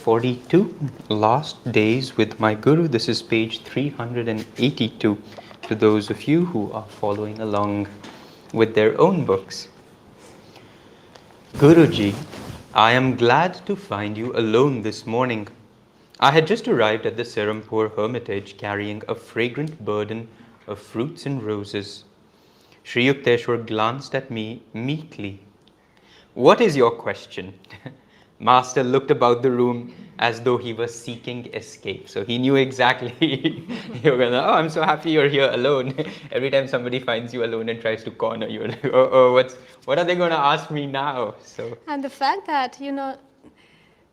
42, Last Days with My Guru. This is page 382 to those of you who are following along with their own books. Guruji, I am glad to find you alone this morning. I had just arrived at the Serampore hermitage carrying a fragrant burden of fruits and roses. Sri Yukteswar glanced at me meekly. What is your question? Master looked about the room as though he was seeking escape. So he knew exactly you're gonna, oh, I'm so happy you're here alone. Every time somebody finds you alone and tries to corner you, like, oh, oh, what's, what are they gonna ask me now? So And the fact that, you know,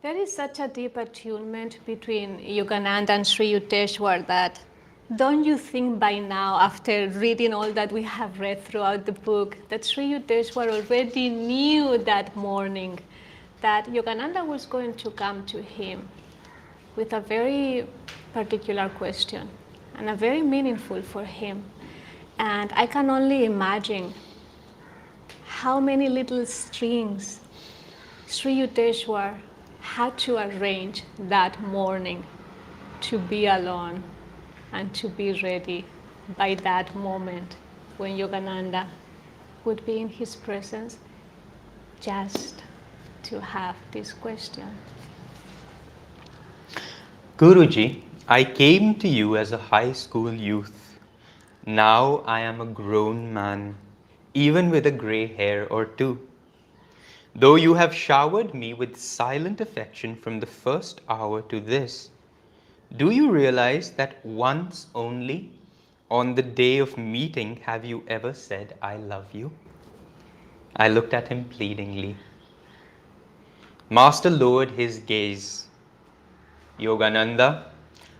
there is such a deep attunement between Yogananda and Sri Yukteswar that don't you think by now, after reading all that we have read throughout the book, that Sri Yukteswar already knew that morning that Yogananda was going to come to him with a very particular question and a very meaningful for him. And I can only imagine how many little strings Sri Yukteswar had to arrange that morning to be alone and to be ready by that moment when Yogananda would be in his presence just to have this question. Guruji, I came to you as a high school youth. Now I am a grown man, even with a grey hair or two. Though you have showered me with silent affection from the first hour to this, do you realize that once only on the day of meeting have you ever said, I love you? I looked at him pleadingly. Master lowered his gaze. Yogananda,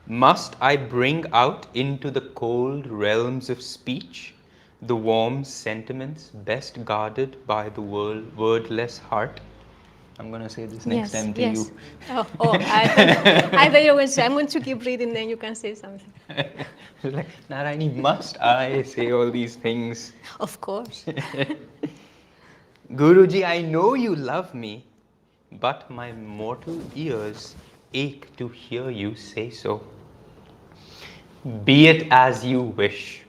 must I bring out into the cold realms of speech the warm sentiments best guarded by the world, wordless heart? I'm going to say this next yes, time to yes. you. Oh, oh I, thought, I thought you were I'm going to keep reading, then you can say something. like, Narayani, must I say all these things? Of course. Guruji, I know you love me, but my mortal ears ache to hear you say so. Be it as you wish.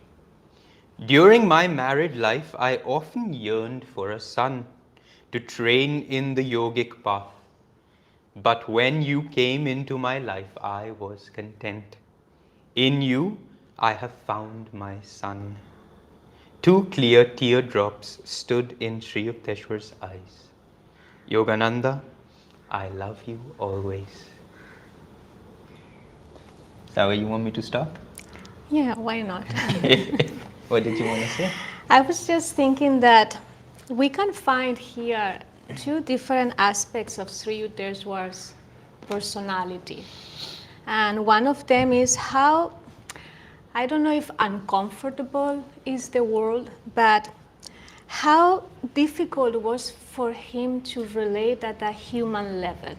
During my married life, I often yearned for a son to train in the yogic path. But when you came into my life, I was content. In you, I have found my son. Two clear teardrops stood in Sri Yukteswar's eyes. Yogananda, I love you always. Is that where you want me to stop? Yeah, why not? what did you want to say? I was just thinking that we can find here two different aspects of Sri Yukteswar's personality. And one of them is how, I don't know if uncomfortable is the word, but how difficult it was for him to relate at a human level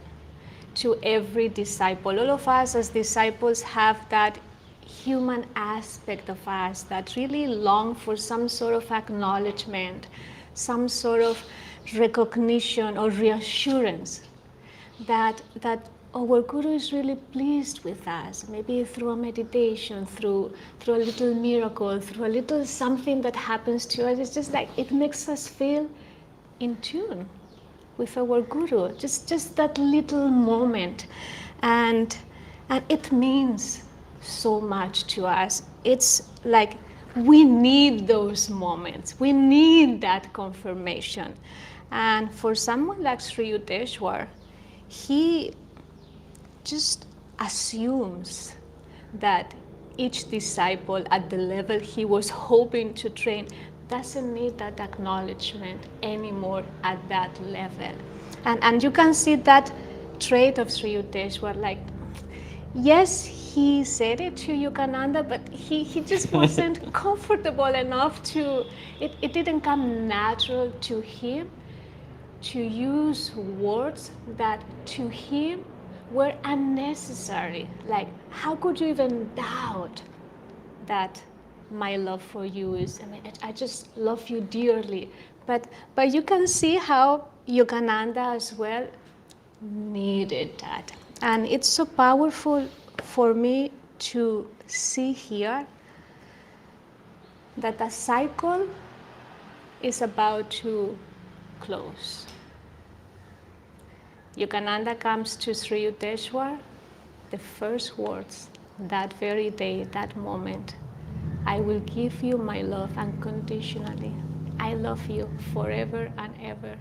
to every disciple. All of us as disciples have that human aspect of us that really long for some sort of acknowledgement, some sort of recognition or reassurance that that Oh, our guru is really pleased with us. Maybe through a meditation through through a little miracle through a little something that happens to us it's just like it makes us feel in tune with our guru. Just just that little moment. And and it means so much to us. It's like we need those moments. We need that confirmation. And for someone like Sri Yukteswar, he just assumes that each disciple at the level he was hoping to train doesn't need that acknowledgement anymore at that level. And, and you can see that trait of Sri Yukteswar, like, yes, he said it to Yogananda, but he, he just wasn't comfortable enough to, it, it didn't come natural to him to use words that to him were unnecessary. Like, how could you even doubt that my love for you is, I mean, I just love you dearly. But, but you can see how Yogananda as well needed that. And it's so powerful for me to see here that the cycle is about to close. Yogananda comes to Sri Yukteswar, the first words that very day, that moment. I will give you my love unconditionally. I love you forever and ever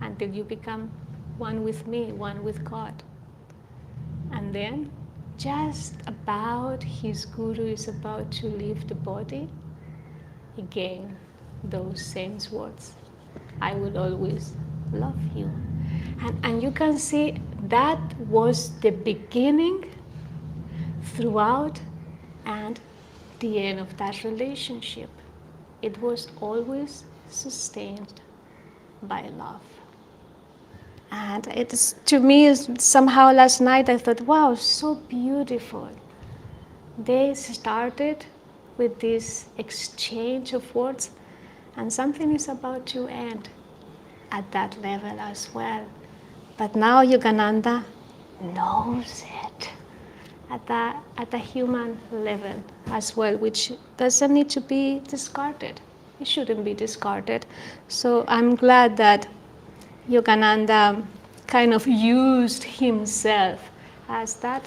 until you become one with me, one with God. And then, just about his guru is about to leave the body, again, those same words I will always love you. And, and you can see that was the beginning throughout and the end of that relationship. It was always sustained by love. And it's to me somehow last night I thought, wow, so beautiful. They started with this exchange of words, and something is about to end at that level as well. But now Yogananda knows it at the, at the human level as well, which doesn't need to be discarded. It shouldn't be discarded. So I'm glad that Yogananda kind of used himself as that,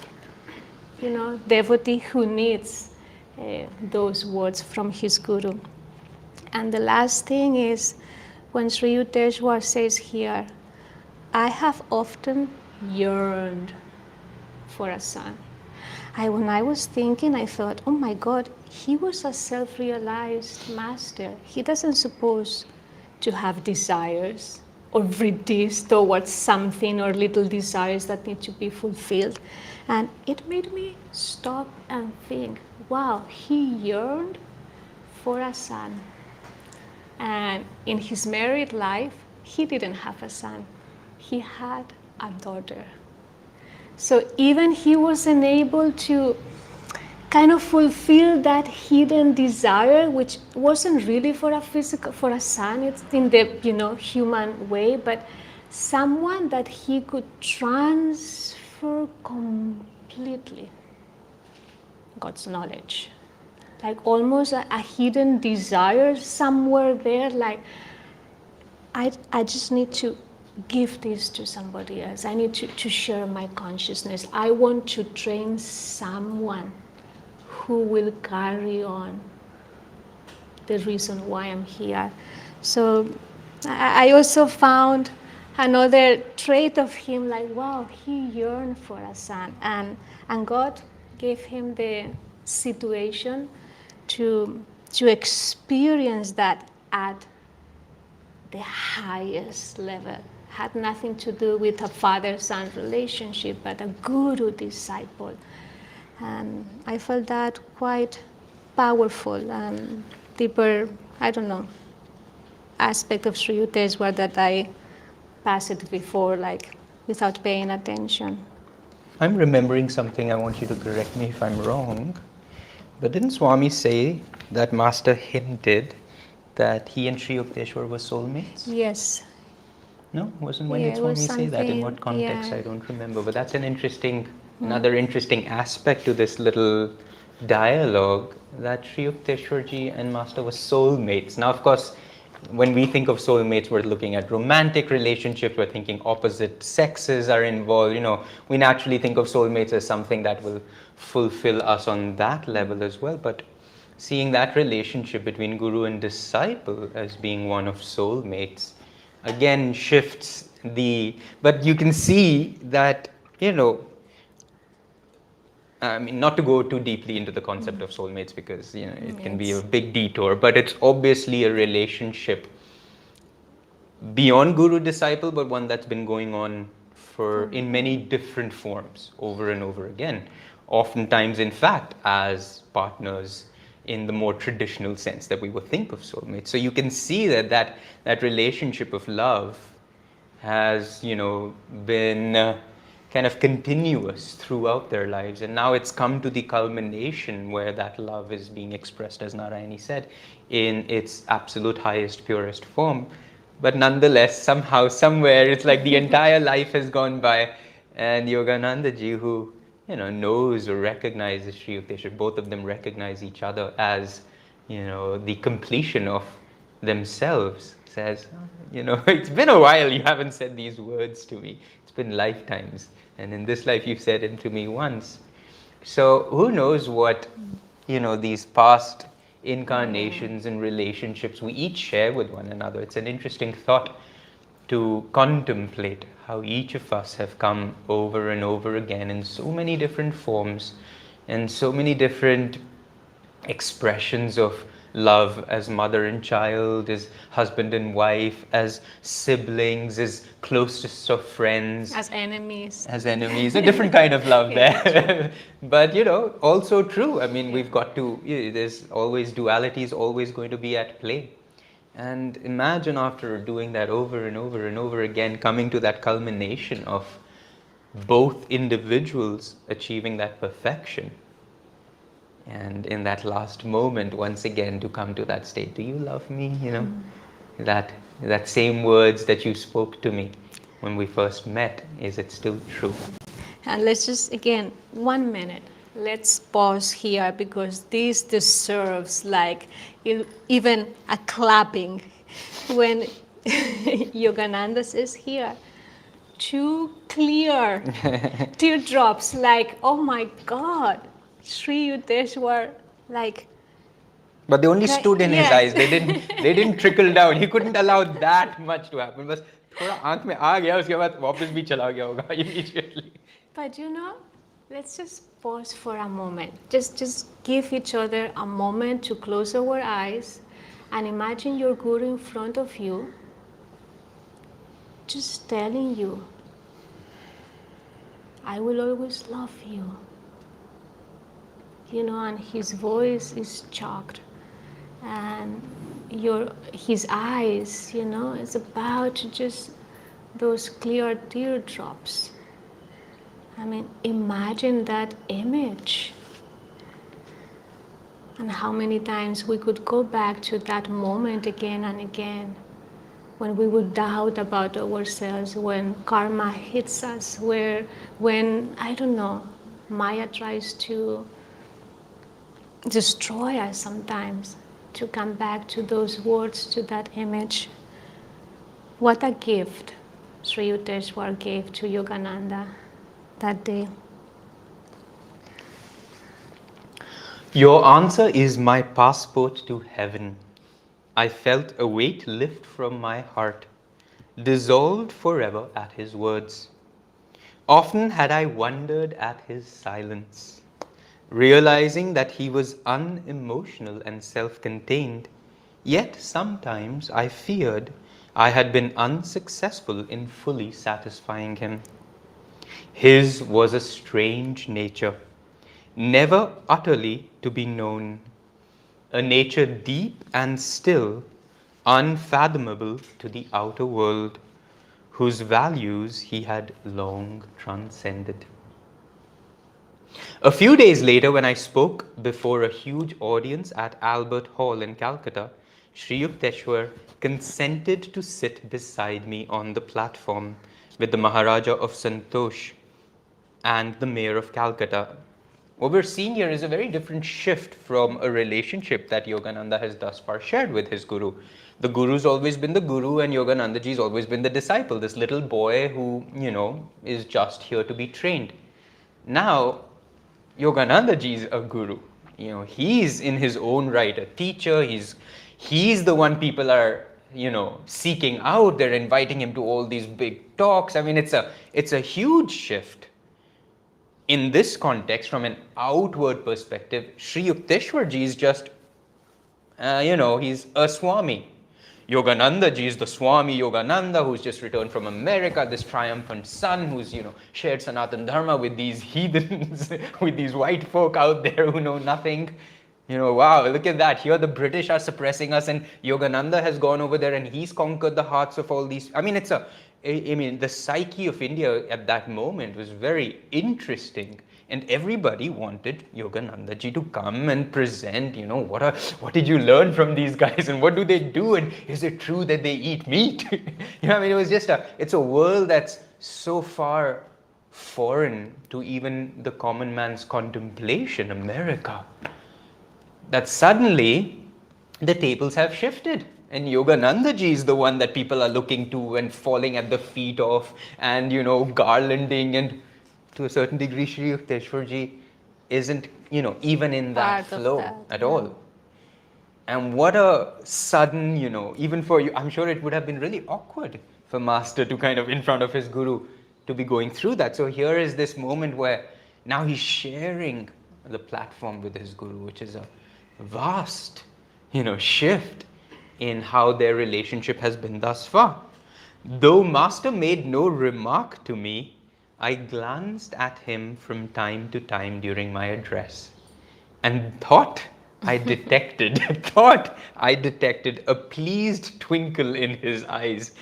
you know, devotee who needs uh, those words from his guru. And the last thing is when Sri Yukteswar says here, I have often yearned for a son. I, when I was thinking, I thought, oh my God, he was a self realized master. He doesn't suppose to have desires or vrittis towards something or little desires that need to be fulfilled. And it made me stop and think, wow, he yearned for a son. And in his married life, he didn't have a son, he had a daughter. So even he wasn't able to kind of fulfill that hidden desire, which wasn't really for a physical, for a son, it's in the you know human way, but someone that he could transfer completely God's knowledge. Like almost a, a hidden desire somewhere there, like I, I just need to give this to somebody else. I need to, to share my consciousness. I want to train someone who will carry on the reason why I'm here. So I also found another trait of him like, wow, he yearned for a son. And, and God gave him the situation to, to experience that at the highest level had nothing to do with a father son relationship, but a guru disciple. And I felt that quite powerful and deeper, I don't know, aspect of Sri Yukteswar that I passed it before, like without paying attention. I'm remembering something. I want you to correct me if I'm wrong. But didn't Swami say that Master hinted that he and Sri Yukteswar were soulmates? Yes, No, wasn't when Yeah, did Swami say that? In what context? yeah. I don't remember. But that's an interesting, another interesting aspect to this little dialogue that Sri Yukteswarji and Master were soulmates. Now, of course, when we think of soulmates, we're looking at romantic relationships. We're thinking opposite sexes are involved. You know, we naturally think of soulmates as something that will fulfill us on that level as well. But seeing that relationship between guru and disciple as being one of soulmates again shifts the but you can see that you know I mean, not to go too deeply into the concept of soulmates because you know it can be a big detour, but it's obviously a relationship beyond guru disciple, but one that's been going on for hmm. in many different forms over and over again. Oftentimes, in fact, as partners in the more traditional sense that we would think of soulmates. So you can see that that, that relationship of love has you know been uh, kind of continuous throughout their lives. And now it's come to the culmination where that love is being expressed as narayani said in its absolute highest purest form. But nonetheless somehow somewhere it's like the entire life has gone by. And Yogananda ji, who you know knows or recognizes Sri Yukteswar, both of them recognize each other as you know the completion of themselves. Says, you know, it's been a while you haven't said these words to me. It's been lifetimes, and in this life you've said it to me once. So who knows what you know these past incarnations and relationships we each share with one another. It's an interesting thought to contemplate how each of us have come over and over again in so many different forms and so many different expressions of love as mother and child, as husband and wife, as siblings, as closest of friends, As enemies. as enemies, a different kind of love there. but you know, also true. I mean, we've got to, you know, there's always duality is always going to be at play. And imagine after doing that over and over and over again, coming to that culmination of both individuals achieving that perfection. And in that last moment, once again, to come to that state, do you love me? You know, mm-hmm. that that same words that you spoke to me when we first met, is it still true? And let's just, again, one minute let's pause here because this deserves like even a clapping when Yoganandas is here. Two clear teardrops, like, oh my God, Sri Yukteswar. like. But they only stood in yeah. his eyes. They didn't. They didn't trickle down. He couldn't allow that much to happen. बस थोड़ा आंख में आ गया उसके बाद वापस भी चला गया होगा But you know, let's just pause for a moment. Just just give each other a moment to close our eyes and imagine your guru in front of you just telling you I will always love you. You know, and his voice is choked and your his eyes, you know, is about just those clear teardrops. I mean, imagine that image. And how many times we could go back to that moment again and again when we would doubt about ourselves, when karma hits us, where, when, I don't know, Maya tries to destroy us sometimes, to come back to those words, to that image. What a gift Sri Yukteswar gave to Yogananda that day. Your answer is my passport to heaven. I felt a weight lift from my heart, dissolved forever at his words. Often had I wondered at his silence, realizing that he was unemotional and self contained. Yet sometimes I feared I had been unsuccessful in fully satisfying him. His was a strange nature, never utterly to be known, a nature deep and still, unfathomable to the outer world, whose values he had long transcended. A few days later, when I spoke before a huge audience at Albert Hall in Calcutta, Sri Yukteswar consented to sit beside me on the platform with the Maharaja of Santosh and the Mayor of Calcutta. What we're seeing here is a very different shift from a relationship that Yogananda has thus far shared with his guru. The guru's always been the guru, and Yogananda ji's always been the disciple, this little boy who, you know, is just here to be trained. Now, Yogananda ji is a guru. You know, he's in his own right a teacher. He's he's the one people are you know seeking out. They're inviting him to all these big talks. I mean, it's a it's a huge shift. In this context, from an outward perspective, Sri Yukteswar ji is just uh, you know he's a Swami. Yogananda ji is the Swami Yogananda who's just returned from America, this triumphant son who's, you know, shared Sanatan Dharma with these heathens, with these white folk out there who know nothing. You know, wow, look at that. Here the British are suppressing us, and Yogananda has gone over there and he's conquered the hearts of all these. I mean, it's a, I mean, the psyche of India at that moment was very interesting and everybody wanted Yogananda ji to come and present, you know, what are, what did you learn from these guys and what do they do and is it true that they eat meat? you know, I mean, it was just a, it's a world that's so far foreign to even the common man's contemplation, America, that suddenly the tables have shifted. And Yogananda ji is the one that people are looking to and falling at the feet of and, you know, garlanding. And to a certain degree, Sri Yukteswar ji isn't, you know, even in that Part flow that, at all. And what a sudden, you know, even for you, I'm sure it would have been really awkward for Master to kind of in front of his Guru to be going through that. So here is this moment where now he's sharing the platform with his Guru, which is a vast, you know, shift in how their relationship has been thus far. Though Master made no remark to me, I glanced at him from time to time during my address and thought I detected, thought I detected a pleased twinkle in his eyes.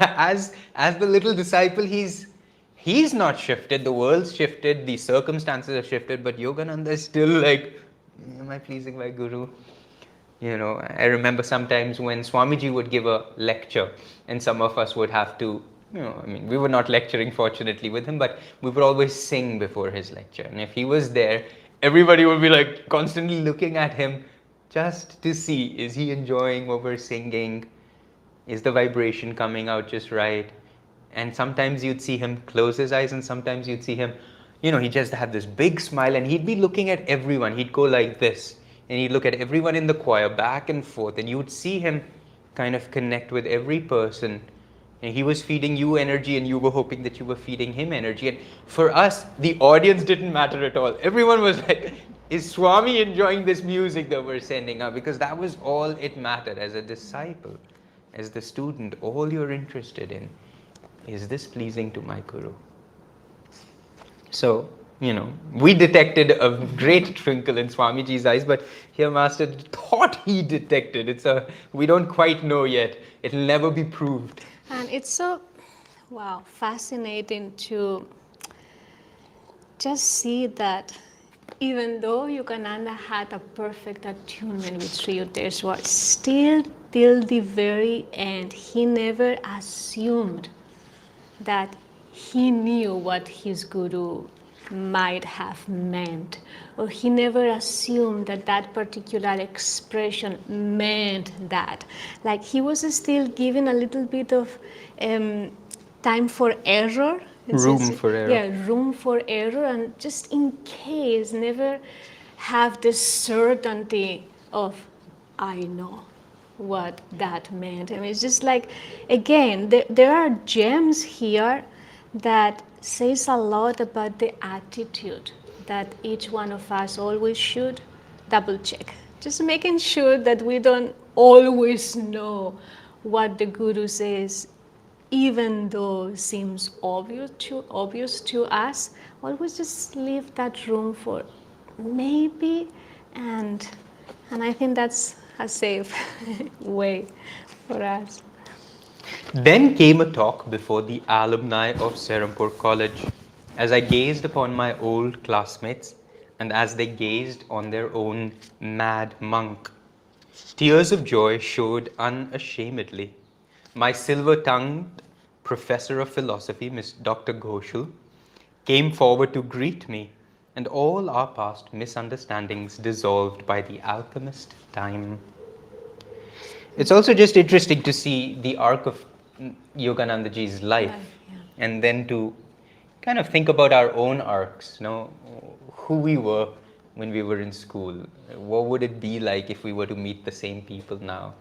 As, as the little disciple, he's, he's not shifted, the world's shifted, the circumstances have shifted, but Yogananda is still like, hmm, am I pleasing my guru? You know, I remember sometimes when Swamiji would give a lecture, and some of us would have to, you know, I mean, we were not lecturing fortunately with him, but we would always sing before his lecture. And if he was there, everybody would be like constantly looking at him just to see is he enjoying what we're singing? Is the vibration coming out just right? And sometimes you'd see him close his eyes, and sometimes you'd see him, you know, he just had this big smile, and he'd be looking at everyone. He'd go like this, and he'd look at everyone in the choir back and forth, and you would see him kind of connect with every person. And he was feeding you energy, and you were hoping that you were feeding him energy. And for us, the audience didn't matter at all. Everyone was like, is Swami enjoying this music that we're sending out? Because that was all it mattered as a disciple, as the student. All you're interested in is this pleasing to my Guru? So, you know, we detected a great twinkle in Swamiji's eyes, but here Master thought he detected. It's a, we don't quite know yet. It'll never be proved. And it's so, wow, fascinating to just see that even though Yogananda had a perfect attunement with Sri Yukteswar, still till the very end, he never assumed that he knew what his guru might have meant, or he never assumed that that particular expression meant that. Like he was still given a little bit of um, time for error. It's- Room for error. Yeah, room for error, and just in case, never have the certainty of, I know what that meant. I mean, it's just like, again, there, there are gems here that says a lot about the attitude that each one of us always should double check. Just making sure that we don't always know what the guru says, even though seems obvious to obvious to us. Always just leave that room for maybe and and I think that's a safe way for us. Then came a talk before the alumni of Serampore College. As I gazed upon my old classmates and as they gazed on their own mad monk, tears of joy showed unashamedly. My silver tongued professor of philosophy, Miss Dr. Ghoshal, came forward to greet me, and all our past misunderstandings dissolved by the alchemist time. It's also just interesting to see the arc of Yogananda ji's life Life, yeah. and then to kind of think about our own arcs, you know, who we were when we were in school. What would it be like if we were to meet the same people now?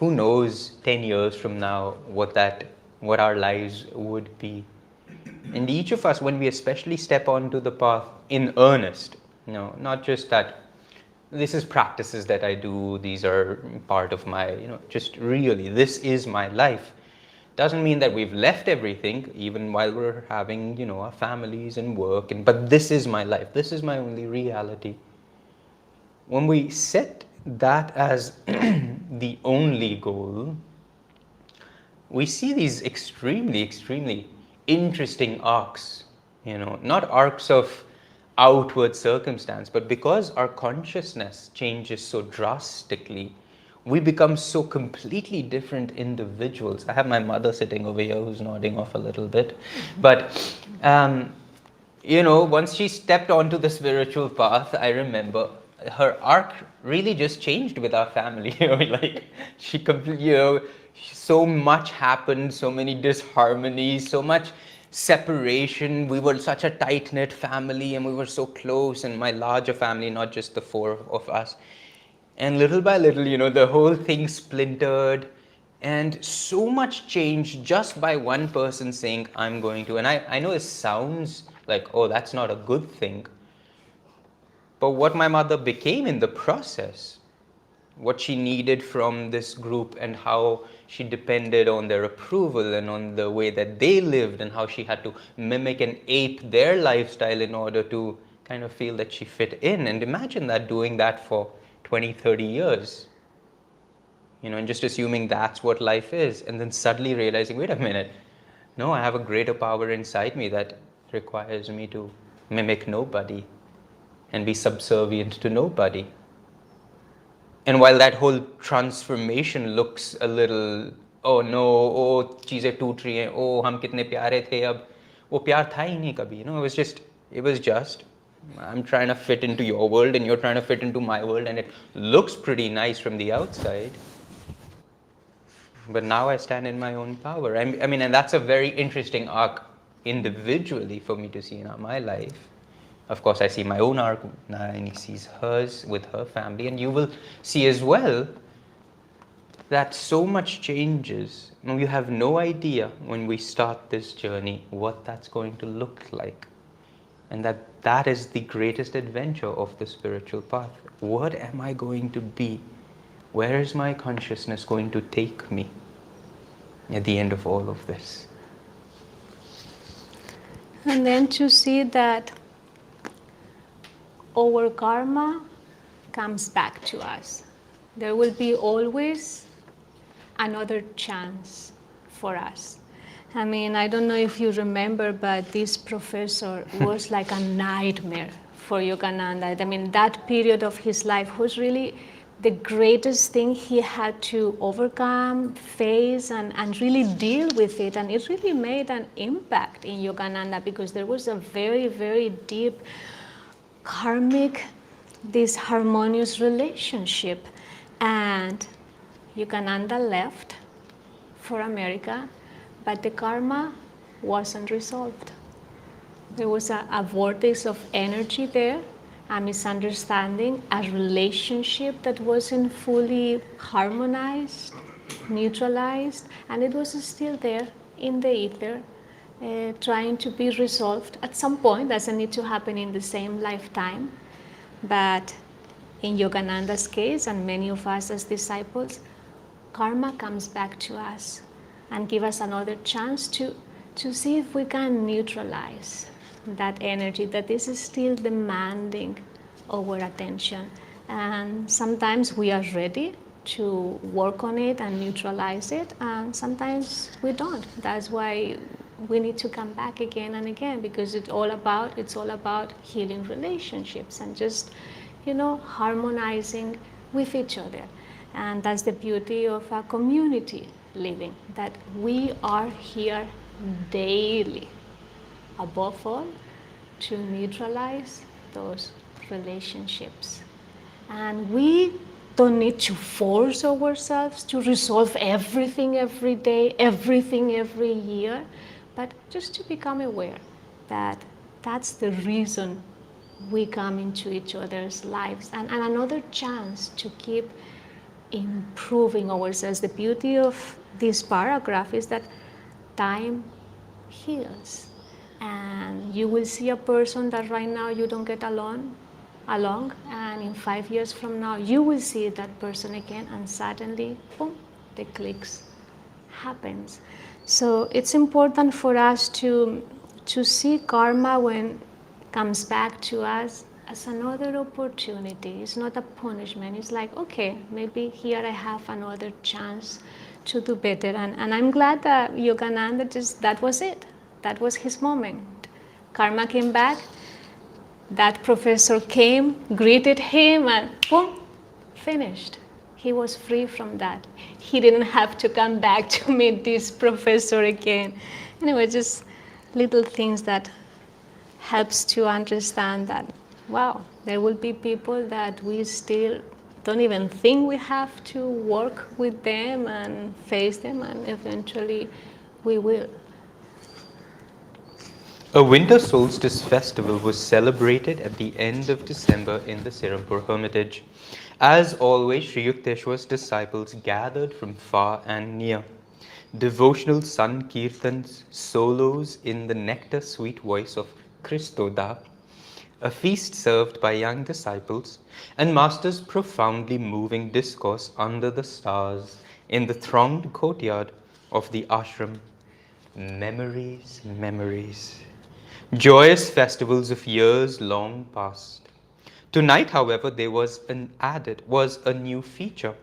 Who knows 10 years from now what that what our lives would be? And each of us, when we especially step onto the path in earnest, you know, not just that this is practices that I do, these are part of my, you know, just really, this is my life. Doesn't mean that we've left everything, even while we're having, you know, our families and work, and but this is my life, this is my only reality. When we set that as the only goal, we see these extremely, extremely interesting arcs, you know, not arcs of outward circumstance, but because our consciousness changes so drastically, we become so completely different individuals. I have my mother sitting over here who's nodding off a little bit. But, um, you know, once she stepped onto the spiritual path, I remember her arc really just changed with our family. You know, like she completely, you know, so much happened, so many disharmonies, so much separation. We were such a tight knit family and we were so close, and my larger family, not just the four of us. And little by little, you know, the whole thing splintered, and so much changed just by one person saying, I'm going to. And I, I know it sounds like, oh, that's not a good thing. But what my mother became in the process, what she needed from this group, and how she depended on their approval and on the way that they lived, and how she had to mimic and ape their lifestyle in order to kind of feel that she fit in. And imagine that doing that for 20, 30 years. You know, and just assuming that's what life is, and then suddenly realizing, wait a minute, no, I have a greater power inside me that requires me to mimic nobody and be subservient to nobody. And while that whole transformation looks a little, oh no, oh चीज़ें टूट रही हैं, oh हम कितने प्यारे थे अब वो प्यार था ही नहीं कभी, you know, it was just, it was just, I'm trying to fit into your world and you're trying to fit into my world and it looks pretty nice from the outside. But now I stand in my own power. I mean, and that's a very interesting arc individually for me to see in my life. Of course, I see my own arc, Narayani sees hers with her family, and you will see as well that so much changes. You have no idea when we start this journey what that's going to look like. And that that is the greatest adventure of the spiritual path. What am I going to be? Where is my consciousness going to take me at the end of all of this? And then to see that our karma comes back to us. There will be always another chance for us. I mean, I don't know if you remember, but this professor was like a nightmare for Yogananda. I mean, that period of his life was really the greatest thing he had to overcome, face, and, and really deal with it. And it really made an impact in Yogananda because there was a very, very deep karmic, this harmonious relationship. And Yogananda left for America, but the karma wasn't resolved. There was a, a vortex of energy there a misunderstanding, a relationship that wasn't fully harmonized, neutralized, and it was still there in the ether, uh, trying to be resolved at some point. Doesn't need to happen in the same lifetime, but in Yogananda's case, and many of us as disciples, karma comes back to us and give us another chance to, to see if we can neutralize that energy that is still demanding our attention. And sometimes we are ready to work on it and neutralize it, and sometimes we don't. That's why we need to come back again and again because it's all about it's all about healing relationships and just you know harmonizing with each other. And that's the beauty of our community living that we are here daily. Above all, to neutralize those relationships. And we don't need to force ourselves to resolve everything every day, everything every year, but just to become aware that that's the reason we come into each other's lives. And, and another chance to keep improving ourselves. The beauty of this paragraph is that time heals. And you will see a person that right now you don't get along along. And in five years from now you will see that person again. And suddenly boom the clicks happens so it's important for us to to see karma when comes back to us as another opportunity it's not a punishment it's like okay maybe here i have another chance to do better and, and i'm glad that yogananda just that was it that was his moment. Karma came back. That professor came, greeted him, and boom, finished. He was free from that. He didn't have to come back to meet this professor again. Anyway, just little things that helps to understand that wow, there will be people that we still don't even think we have to work with them and face them, and eventually we will. A winter solstice festival was celebrated at the end of December in the Serampore Hermitage. As always, Sri Yukteswar's disciples gathered from far and near. Devotional sankirtans, solos in the nectar sweet voice of Kristoda, a feast served by young disciples, and Master's profoundly moving discourse under the stars in the thronged courtyard of the ashram. Memories, memories. Joyous festivals of years long past. Tonight, however, there was an added, was a new feature.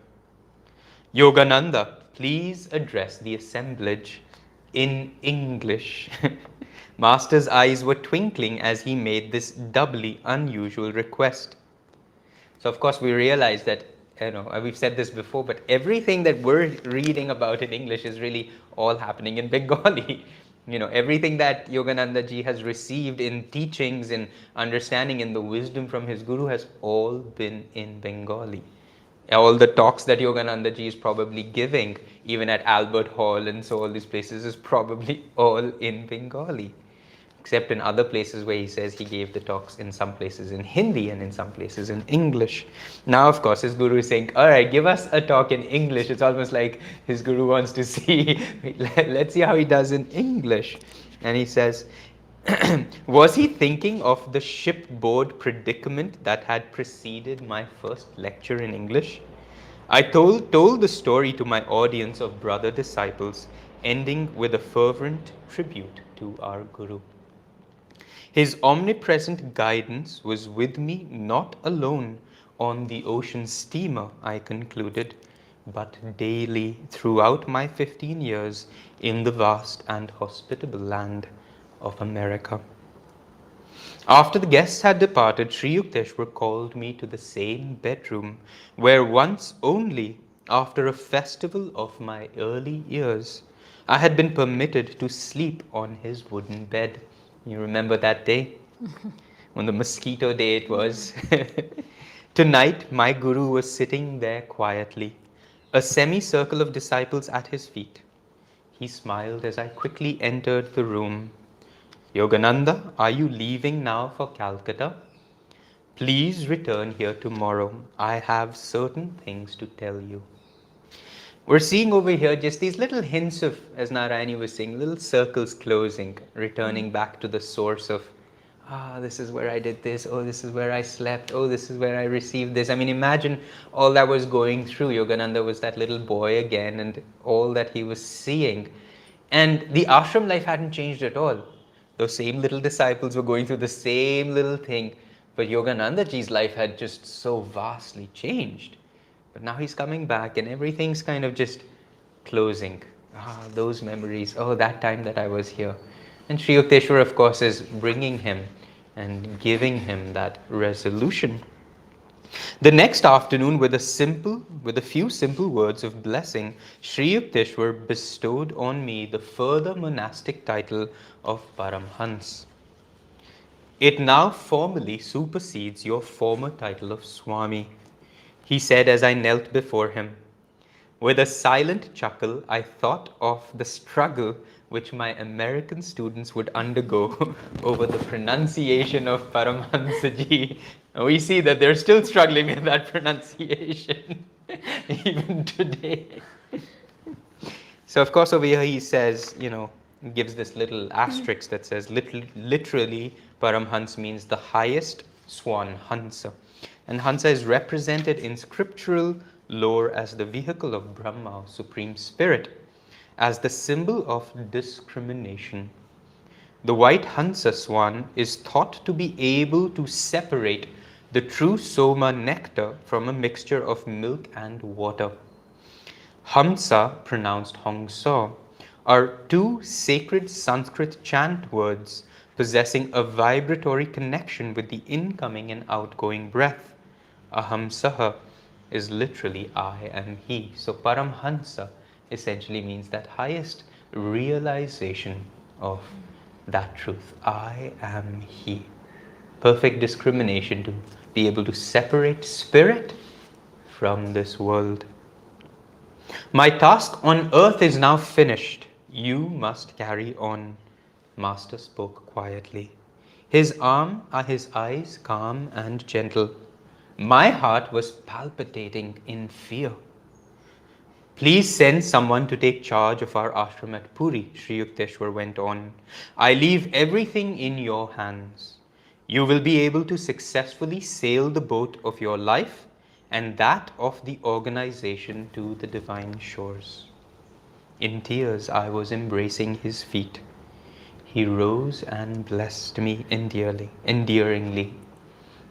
Yogananda, please address the assemblage in English. Master's eyes were twinkling as he made this doubly unusual request. So, of course, we realize that, you know, uh, we've said this before, but everything that we're reading about in English is really all happening in Bengali. You know, everything that Yogananda ji has received in teachings in understanding in the wisdom from his guru has all been in Bengali. All the talks that Yogananda ji is probably giving, even at Albert Hall and so all these places, is probably all in Bengali except in other places where he says he gave the talks in some places in Hindi and in some places in English. Now, of course, his guru is saying, All right, give us a talk in English. It's almost like his guru wants to see, let's see how he does in English. And he says, Was he thinking of the shipboard predicament that had preceded my first lecture in English? I told, told the story to my audience of brother disciples, ending with a fervent tribute to our Guru. His omnipresent guidance was with me not alone on the ocean steamer, I concluded, but daily throughout my 15 years in the vast and hospitable land of America. After the guests had departed, Sri Yukteswar called me to the same bedroom where once only, after a festival of my early years, I had been permitted to sleep on his wooden bed. You remember that day? when the mosquito day it was. Tonight, my guru was sitting there quietly, a semicircle of disciples at his feet. He smiled as I quickly entered the room. Yogananda, are you leaving now for Calcutta? Please return here tomorrow. I have certain things to tell you. We're seeing over here just these little hints of, as Narayani was saying, little circles closing, returning back to the source of, ah, this is where I did this, oh, this is where I slept, oh, this is where I received this. I mean, imagine all that was going through. Yogananda was that little boy again, and all that he was seeing. And the ashram life hadn't changed at all. Those same little disciples were going through the same little thing, but Yogananda ji's life had just so vastly changed. But now he's coming back and everything's kind of just closing. Ah, those memories. Oh, that time that I was here. And Sri Yukteswar, of course, is bringing him and giving him that resolution. The next afternoon, with a simple, with a few simple words of blessing, Sri Yukteswar bestowed on me the further monastic title of Paramhans. It now formally supersedes your former title of Swami he said as I knelt before him. With a silent chuckle, I thought of the struggle which my American students would undergo over the pronunciation of Paramahansaji. We see that they're still struggling with that pronunciation even today. So, of course, over here he says, you know, gives this little asterisk that says literally, Paramhans means the highest swan, Hansa and Hansa is represented in scriptural lore as the vehicle of Brahma, Supreme Spirit, as the symbol of discrimination. The white Hansa swan is thought to be able to separate the true Soma nectar from a mixture of milk and water. Hamsa, pronounced Hongsa, are two sacred Sanskrit chant words possessing a vibratory connection with the incoming and outgoing breath. Aham Saha, is literally I am He. So Paramhansa essentially means that highest realization of that truth. I am He. Perfect discrimination to be able to separate spirit from this world. My task on earth is now finished. You must carry on. Master spoke quietly. His arm are his eyes, calm and gentle. My heart was palpitating in fear. Please send someone to take charge of our ashram at Puri, Sri Yukteswar went on. I leave everything in your hands. You will be able to successfully sail the boat of your life and that of the organization to the divine shores. In tears, I was embracing his feet. He rose and blessed me endearly, endearingly.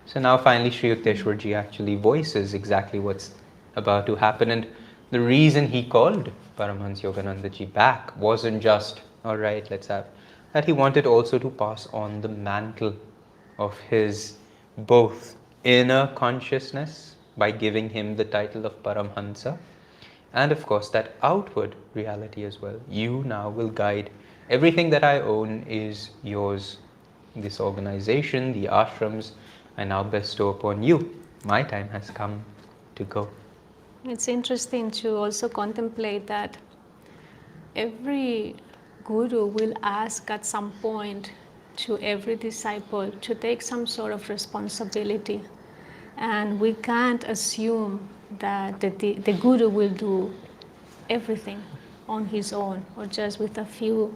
So now finally Sri Yukteswarji actually voices exactly what's about to happen. And the reason he called Paramhans Yoganandaji back wasn't just, all right, let's have, that he wanted also to pass on the mantle of his both inner consciousness by giving him the title of Paramhansa and of course that outward reality as well. You now will guide everything that I own is yours. This organization, the ashrams, I now bestow upon you. My time has come to go. It's interesting to also contemplate that every guru will ask at some point to every disciple to take some sort of responsibility. And we can't assume that the, the, the guru will do everything on his own or just with a few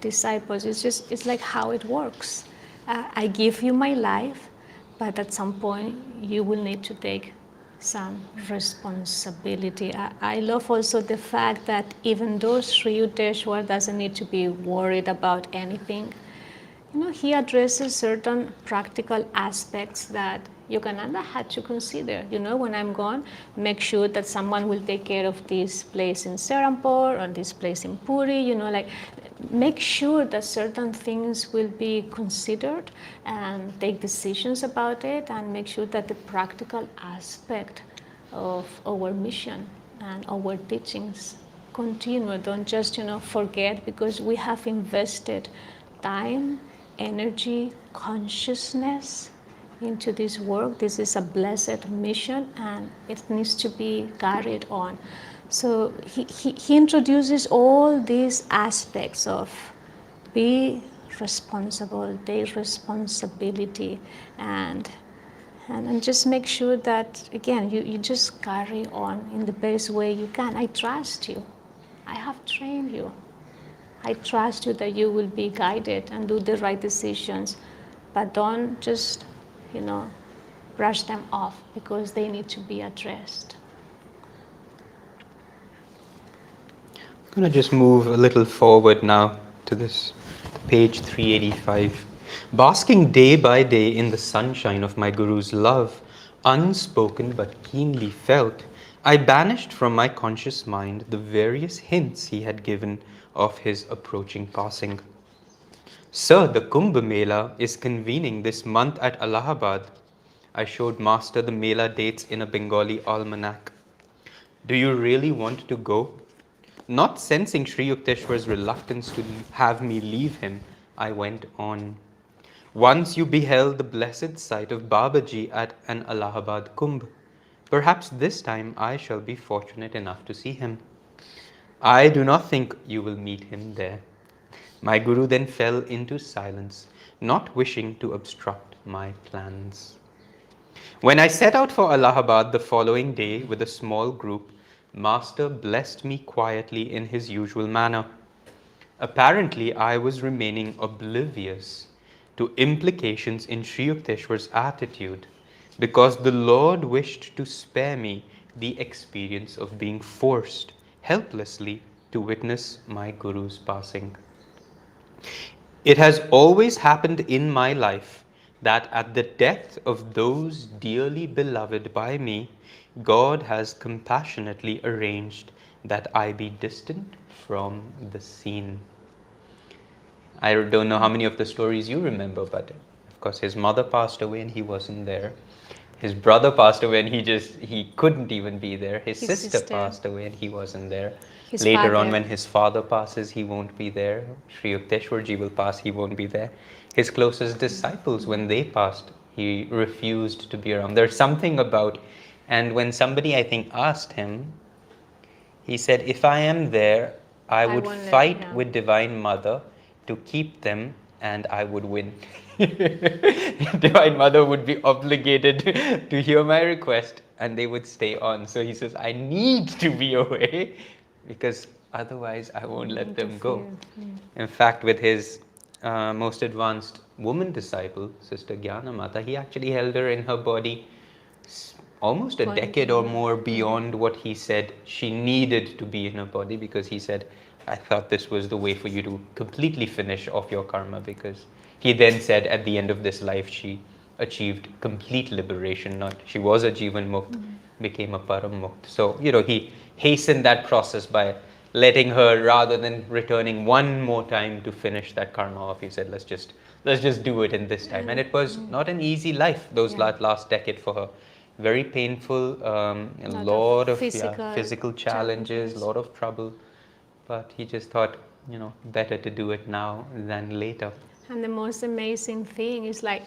disciples. It's just, it's like how it works. Uh, I give you my life, but at some point you will need to take some responsibility. I, I love also the fact that even though Sri Yukteswar doesn't need to be worried about anything, you know, he addresses certain practical aspects that Yogananda had to consider. You know, when I'm gone, make sure that someone will take care of this place in Serampore or this place in Puri. You know, like make sure that certain things will be considered and take decisions about it, and make sure that the practical aspect of our mission and our teachings continue. Don't just you know forget because we have invested time, energy, consciousness into this work. This is a blessed mission and it needs to be carried on. So he, he, he introduces all these aspects of be responsible, take responsibility, and, and, and just make sure that, again, you, you just carry on in the best way you can. I trust you. I have trained you. I trust you that you will be guided and do the right decisions, but don't just you know, brush them off because they need to be addressed. I'm going to just move a little forward now to this page 385. Basking day by day in the sunshine of my Guru's love, unspoken but keenly felt, I banished from my conscious mind the various hints he had given of his approaching passing. Sir, the Kumbh Mela is convening this month at Allahabad. I showed Master the Mela dates in a Bengali almanac. Do you really want to go? Not sensing Sri Yukteswar's reluctance to have me leave him, I went on. Once you beheld the blessed sight of Babaji at an Allahabad Kumbh. Perhaps this time I shall be fortunate enough to see him. I do not think you will meet him there. My Guru then fell into silence, not wishing to obstruct my plans. When I set out for Allahabad the following day with a small group, Master blessed me quietly in his usual manner. Apparently, I was remaining oblivious to implications in Sri Yukteswar's attitude because the Lord wished to spare me the experience of being forced helplessly to witness my Guru's passing. It has always happened in my life that at the death of those dearly beloved by me, God has compassionately arranged that I be distant from the scene. I don't know how many of the stories you remember, but of course his mother passed away and he wasn't there. his brother passed away and he just he couldn't even be there. His, His sister, sister. passed away and he wasn't there. His Later on, when his father passes, he won't be there. Sri Yukteswarji will pass, he won't be there. His closest disciples, when they passed, he refused to be around. There's something about, and when somebody I think asked him, he said, If I am there, I I would fight yeah. with Divine Mother to keep them and I would win. Divine Mother would be obligated to hear my request and they would stay on. So he says, I need to be away because otherwise I won't let them go. In fact, with his uh, most advanced woman disciple, Sister Gyana Mata, he actually held her in her body almost a decade or more beyond what he said she needed to be in her body because he said, I thought this was the way for you to completely finish off your karma because he then said at the end of this life she achieved complete liberation, not she was a Jivan Mukt, became a Param Mukt. So, you know, he hastened that process by letting her rather than returning one more time to finish that karma off he said let's just let's just do it in this time. And it was not an easy life those Yeah. la- last decade for her. Very painful um, a Lot of lot of, physical yeah, physical challenges. a lot of trouble. But he just thought you know better to do it now than later. And the most amazing thing is like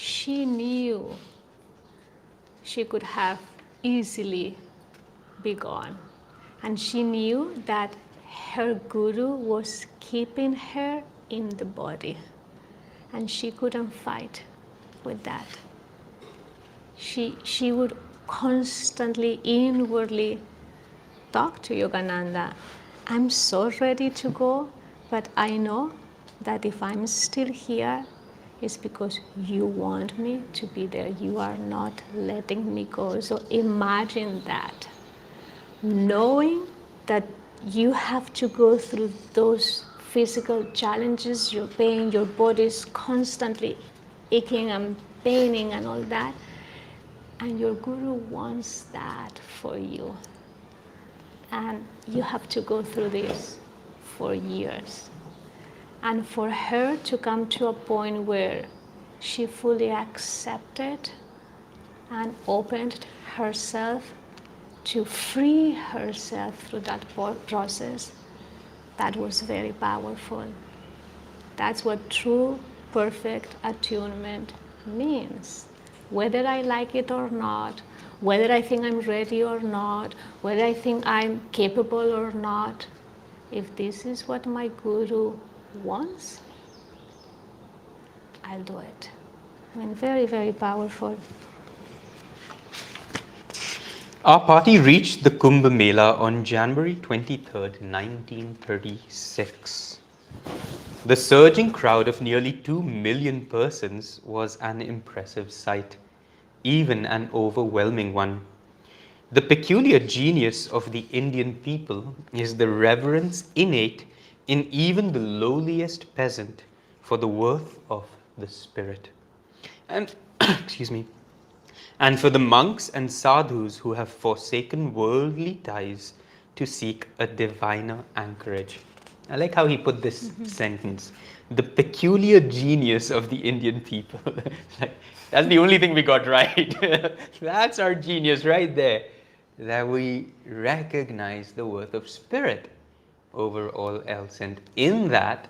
she knew she could have easily be gone. And she knew that her guru was keeping her in the body. And she couldn't fight with that. She, she would constantly inwardly talk to Yogananda. I'm so ready to go, but I know that if I'm still here, it's because you want me to be there. You are not letting me go. So imagine that. Knowing that you have to go through those physical challenges, your pain, your body is constantly aching and paining and all that. And your guru wants that for you and you have to go through this for years. And for her to come to a point where she fully accepted and opened herself to free herself through that process, that was very powerful. That's what true perfect attunement means. Whether I like it or not, whether I think I'm ready or not, whether I think I'm capable or not, if this is what my guru wants, I'll do it. I mean, very, very powerful. Our party reached the Kumbh Mela on January 23rd, 1936. The surging crowd of nearly 2 million persons was an impressive sight, even an overwhelming one. The peculiar genius of the Indian people is the reverence innate in even the lowliest peasant for the worth of the spirit. And, excuse me, and for the monks and sadhus who have forsaken worldly ties to seek a diviner anchorage. I like how he put this mm-hmm. sentence the peculiar genius of the Indian people. like, that's the only thing we got right. that's our genius right there. That we recognize the worth of spirit over all else. And in that,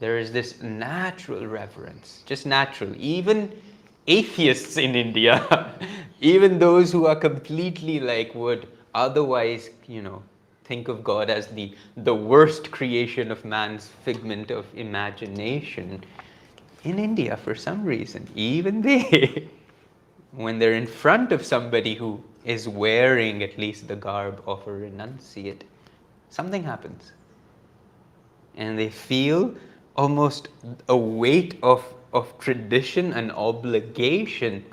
there is this natural reverence, just natural. Even atheists in India, even those who are completely like would otherwise, you know, think of God as the, the worst creation of man's figment of imagination. In India, for some reason, even they, when they're in front of somebody who is wearing at least the garb of a renunciate, something happens and they feel almost a weight of, of tradition and obligation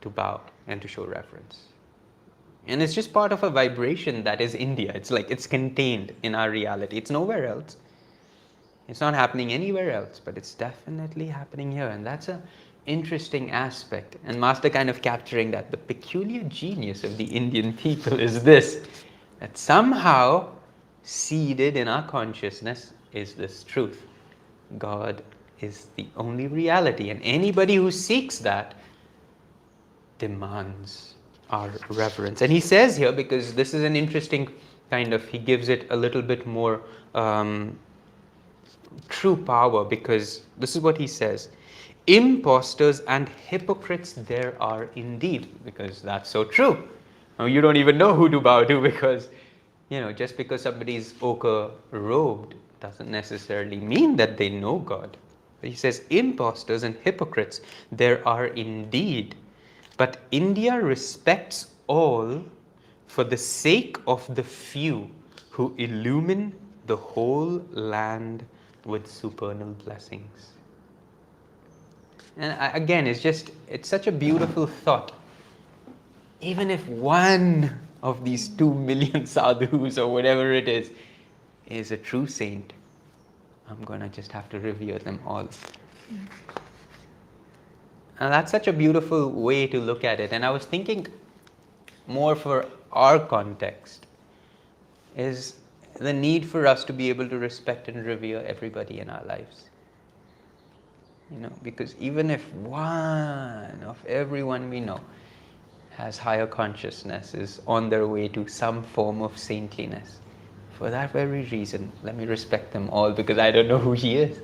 to bow and to show reverence. And it's just part of a vibration that is India. It's like it's contained in our reality. It's nowhere else. It's not happening anywhere else, but it's definitely happening here. And that's a interesting aspect. And Master kind of capturing that. The peculiar genius of the Indian people is this that somehow seeded in our consciousness is this truth. God is the only reality. And anybody who seeks that demands our reverence. And he says here, because this is an interesting kind of, he gives it a little bit more um, true power, because this is what he says impostors and hypocrites there are indeed, because that's so true. You don't even know who to bow to because, you know, just because somebody's ochre robed doesn't necessarily mean that they know God. He says, impostors and hypocrites there are indeed, but India respects all for the sake of the few who illumine the whole land with supernal blessings. And uh, again, it's just, it's such a beautiful thought. Even if one of these two million sadhus or whatever it is is a true saint, I'm going to just have to revere them all. And that's such a beautiful way to look at it. And I was thinking more for our context is the need for us to be able to respect and revere everybody in our lives. You know, because even if one of everyone we know has higher consciousness, is on their way to some form of saintliness, for that very reason, let me respect them all because I don't know who he is.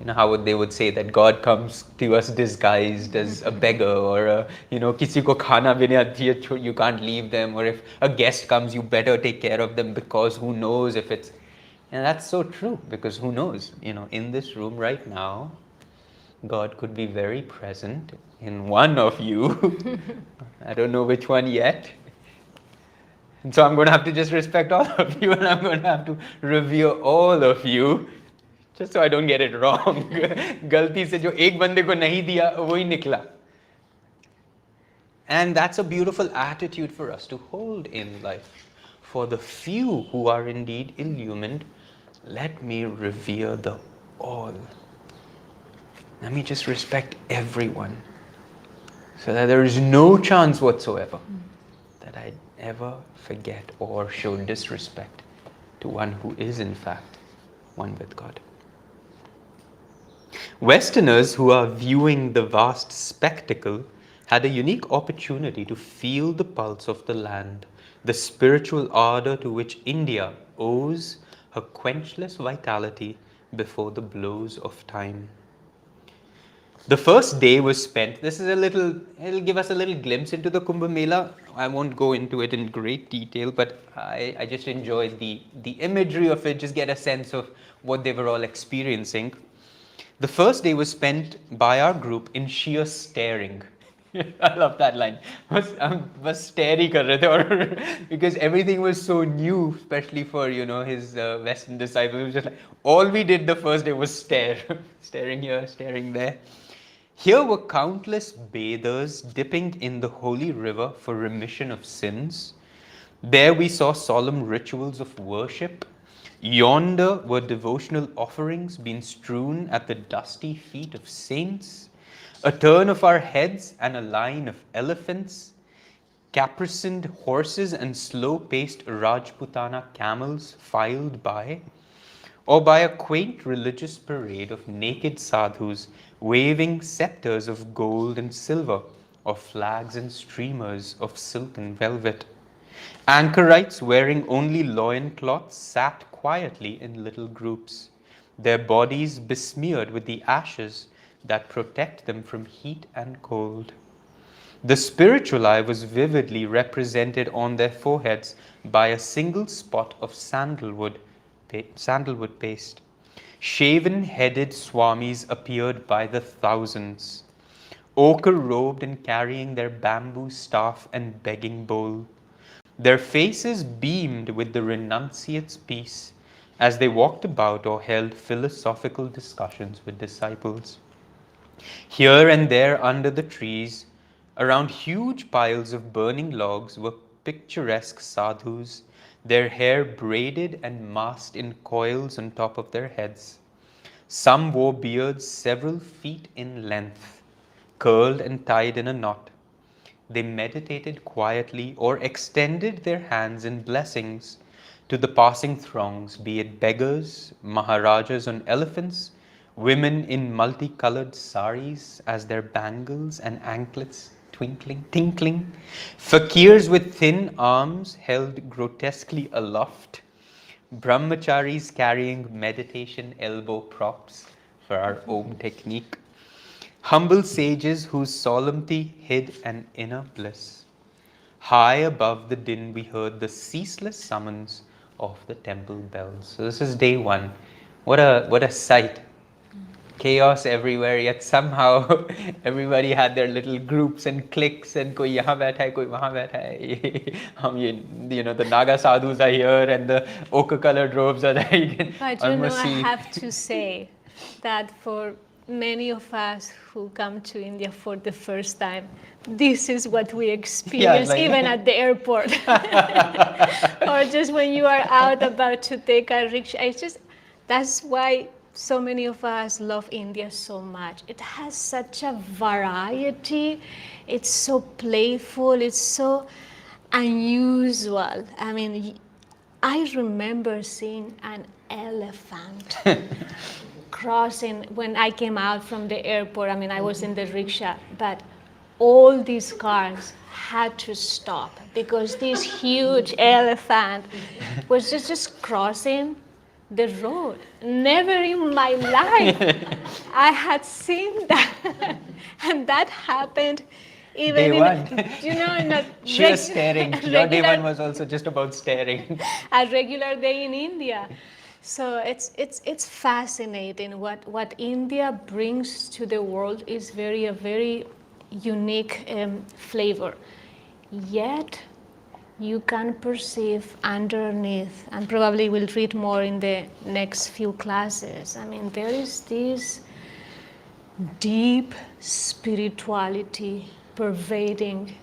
You know how would they would say that God comes to us disguised as a beggar or a, you know kisi ko khana bhi nahi aati hai, you can't leave them or if a guest comes you better take care of them because who knows if it's and that's so true because who knows you know in this room right now God could be very present in one of you I don't know which one yet and so I'm going to have to just respect all of you and I'm going to have to revere all of you just so I don't get it wrong. गलती से जो एक बंदे को नहीं दिया वही निकला. And that's a beautiful attitude for us to hold in life. For the few who are indeed illumined, let me revere the all. Let me just respect everyone. So that there is no chance whatsoever that I ever forget or show disrespect to one who is, in fact, one with God. Westerners who are viewing the vast spectacle had a unique opportunity to feel the pulse of the land, the spiritual ardor to which India owes her quenchless vitality before the blows of time. The first day was spent. This is a little, it'll give us a little glimpse into the Kumbh Mela. I won't go into it in great detail, but I, I just enjoyed the, the imagery of it, just get a sense of what they were all experiencing. The first day was spent by our group in sheer staring. I love that line. Was um, was staring because everything was so new, especially for you know his uh, Western disciples. Just like all we did the first day was stare, staring here, staring there. Here were countless bathers dipping in the holy river for remission of sins. There we saw solemn rituals of worship. Yonder were devotional offerings being strewn at the dusty feet of saints. A turn of our heads and a line of elephants, caparisoned horses and slow paced Rajputana camels filed by or by a quaint religious parade of naked sadhus waving scepters of gold and silver, or flags and streamers of silk and velvet. Anchorites wearing only loincloths sat quietly in little groups, their bodies besmeared with the ashes that protect them from heat and cold. The spiritual eye was vividly represented on their foreheads by a single spot of sandalwood sandalwood paste. Shaven headed swamis appeared by the thousands, ochre robed and carrying their bamboo staff and begging bowl. Their faces beamed with the renunciate's peace as they walked about or held philosophical discussions with disciples. Here and there under the trees, around huge piles of burning logs, were picturesque sadhus their hair braided and massed in coils on top of their heads. Some wore beards several feet in length, curled and tied in a knot. They meditated quietly or extended their hands in blessings to the passing throngs, be it beggars, maharajas on elephants, women in multicolored saris as their bangles and anklets twinkling, tinkling. Fakirs with thin arms held grotesquely aloft. Brahmacharis carrying meditation elbow props for our Om technique. Humble sages whose solemnity hid an inner bliss. High above the din, we heard the ceaseless summons of the temple bells. So this is day one. What a what a sight! Chaos everywhere, yet somehow everybody had their little groups and cliques, and koi yahan baitha hai, koi wahan baitha hai. Hum ye, you know, the Naga sadhus are here, and the ochre colored robes are there. You can But you know, almost I have to say that for many of us who come to India for the first time, this is what we experience like- even at the airport. or just when you are out about to take a rickshaw. It's just that's why so many of us love India so much. It has such a variety. It's so playful. It's so unusual. I mean, I remember seeing an elephant crossing when I came out from the airport. I mean, I was in the rickshaw, but all these cars had to stop because this huge elephant was just, just crossing the road. Never in my life I had seen that. and that happened even Day in, one. you know, in a She was staring. Your day one was also just about staring. a regular day in India. So it's it's it's fascinating what what India brings to the world is very a very unique um, flavor. Yet you can perceive underneath, and probably we'll read more in the next few classes. I mean, there is this deep spirituality pervading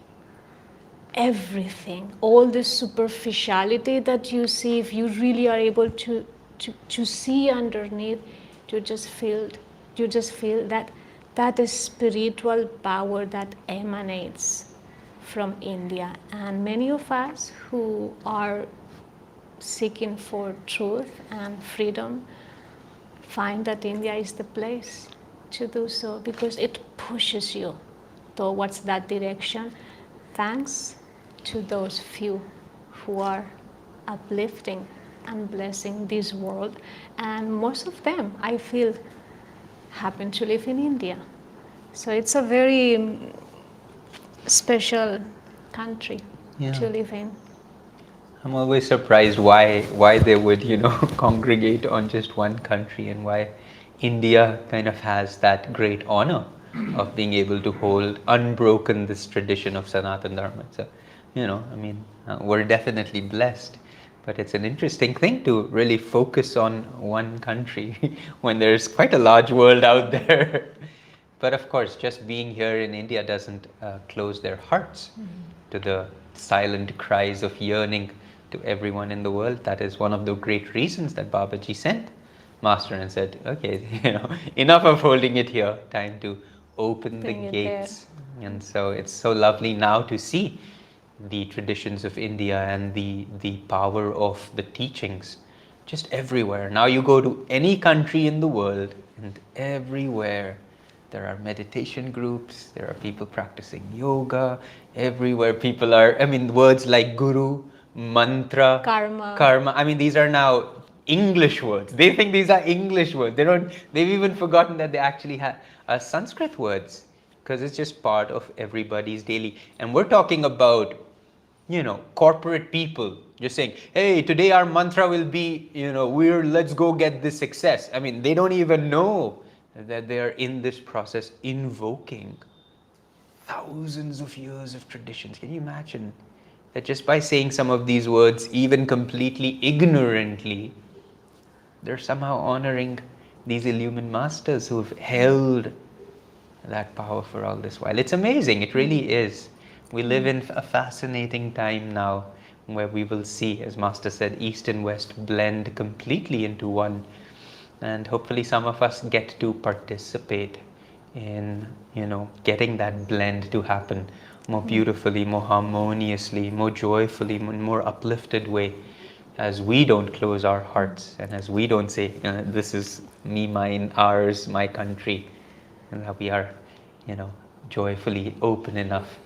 everything, all the superficiality that you see, if you really are able to, to, to see underneath, you just feel you just feel that that spiritual power that emanates from India. And many of us who are seeking for truth and freedom find that India is the place to do so because it pushes you towards that direction thanks to those few who are uplifting and blessing this world and most of them i feel happen to live in india so it's a very special country Yeah. to live in I'm always surprised why why they would you know congregate on just one country and why India kind of has that great honor of being able to hold unbroken this tradition of Sanatan Dharma. So you know, I mean, uh, we're definitely blessed. But it's an interesting thing to really focus on one country when there's quite a large world out there. But of course, just being here in India doesn't uh, close their hearts to the silent cries of yearning to everyone in the world. That is one of the great reasons that Babaji sent Master and said, okay, you know, enough of holding it here, time to open Bring the it there. gates. And so it's so lovely now to see the traditions of India and the, the power of the teachings just everywhere. Now you go to any country in the world, and everywhere there are meditation groups, there are people practicing yoga, everywhere people are, I mean, words like guru, mantra, Karma. karma. I mean, these are now English words. They think these are English words. They don't, they've even forgotten that they actually have uh, Sanskrit words because it's just part of everybody's daily. And we're talking about you know corporate people just saying hey today our mantra will be you know we're let's go get this success i mean they don't even know that they're in this process invoking thousands of years of traditions can you imagine that just by saying some of these words even completely ignorantly they're somehow honoring these illumined masters who've held that power for all this while. It's amazing, it really is. We live in a fascinating time now where we will see, as Master said, East and West blend completely into one. And hopefully, some of us get to participate in, you know, getting that blend to happen more beautifully, more harmoniously, more joyfully, in more uplifted way as we don't close our hearts and as we don't say, uh, this is me, mine, ours, my country, and that we are, you know, joyfully open enough